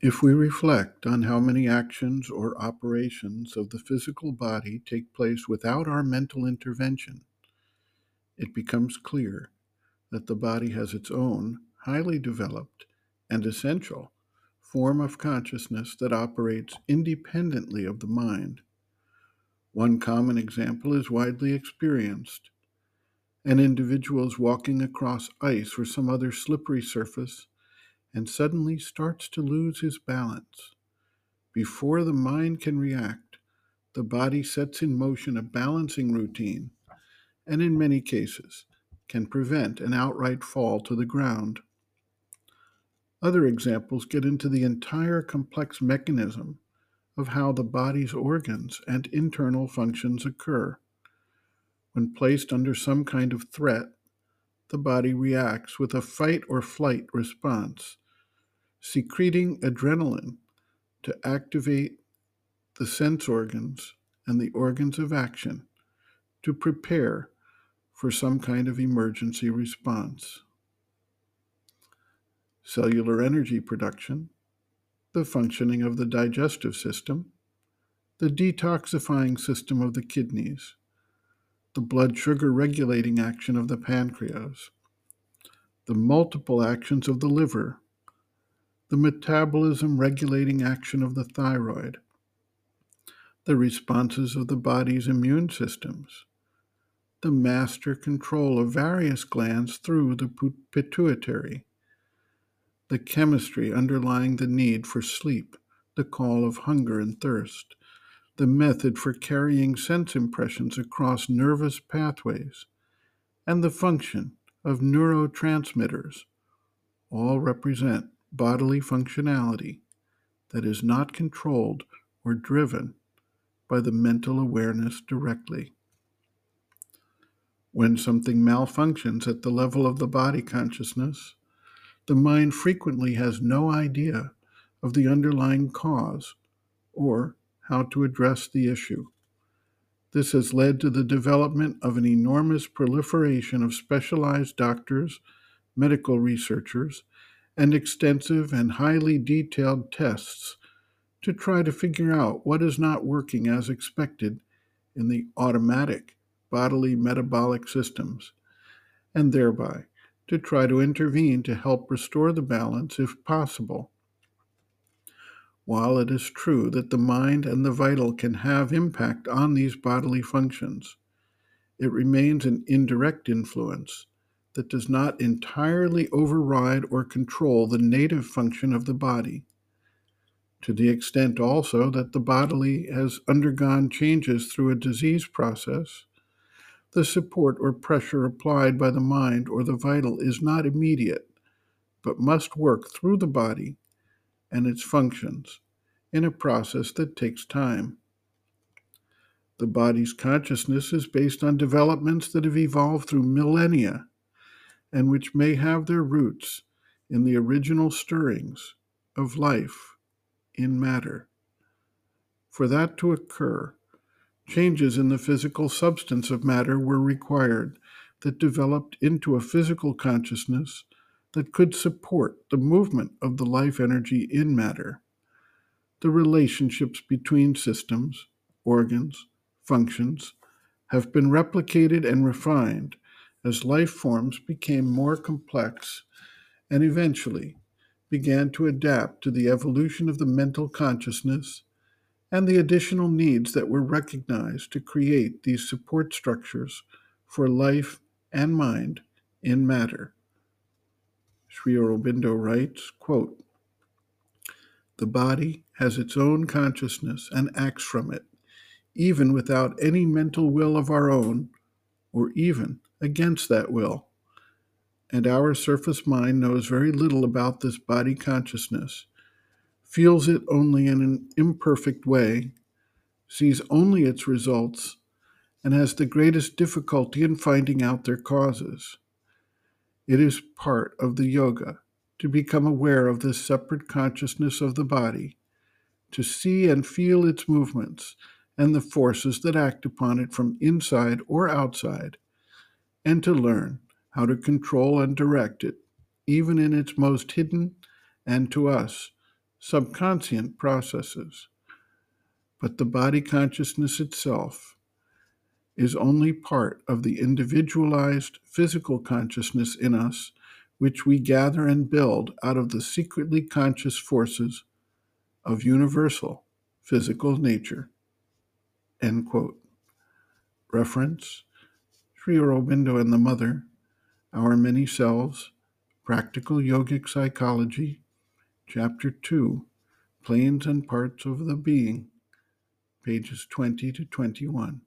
If we reflect on how many actions or operations of the physical body take place without our mental intervention, it becomes clear that the body has its own highly developed and essential form of consciousness that operates independently of the mind. One common example is widely experienced. An individual is walking across ice or some other slippery surface and suddenly starts to lose his balance. Before the mind can react, the body sets in motion a balancing routine, and in many cases, can prevent an outright fall to the ground. Other examples get into the entire complex mechanism of how the body's organs and internal functions occur. When placed under some kind of threat, the body reacts with a fight or flight response, secreting adrenaline to activate the sense organs and the organs of action to prepare for some kind of emergency response. Cellular energy production, the functioning of the digestive system, the detoxifying system of the kidneys, the blood sugar regulating action of the pancreas, the multiple actions of the liver, the metabolism regulating action of the thyroid, the responses of the body's immune systems, the master control of various glands through the pituitary, the chemistry underlying the need for sleep, the call of hunger and thirst, the method for carrying sense impressions across nervous pathways, and the function of neurotransmitters all represent bodily functionality that is not controlled or driven by the mental awareness directly. When something malfunctions at the level of the body consciousness, the mind frequently has no idea of the underlying cause or how to address the issue. This has led to the development of an enormous proliferation of specialized doctors, medical researchers, and extensive and highly detailed tests to try to figure out what is not working as expected in the automatic bodily metabolic systems, and thereby to try to intervene to help restore the balance if possible. While it is true that the mind and the vital can have impact on these bodily functions, it remains an indirect influence that does not entirely override or control the native function of the body. To the extent also that the bodily has undergone changes through a disease process, the support or pressure applied by the mind or the vital is not immediate, but must work through the body and its functions in a process that takes time. The body's consciousness is based on developments that have evolved through millennia and which may have their roots in the original stirrings of life in matter. For that to occur, changes in the physical substance of matter were required that developed into a physical consciousness that could support the movement of the life energy in matter. The relationships between systems, organs, functions have been replicated and refined as life forms became more complex and eventually began to adapt to the evolution of the mental consciousness and the additional needs that were recognized to create these support structures for life and mind in matter. Sri Aurobindo writes, quote, The body has its own consciousness and acts from it, even without any mental will of our own, or even against that will. And our surface mind knows very little about this body consciousness feels it only in an imperfect way, sees only its results, and has the greatest difficulty in finding out their causes. It is part of the yoga to become aware of this separate consciousness of the body, to see and feel its movements and the forces that act upon it from inside or outside, and to learn how to control and direct it, even in its most hidden and to us subconscient processes. But the body consciousness itself is only part of the individualized physical consciousness in us, which we gather and build out of the secretly conscious forces of universal physical nature. End quote. Reference Sri Aurobindo and the Mother, Our Many Selves, Practical Yogic Psychology, Chapter 2, Planes and Parts of the Being, pages 20 to 21.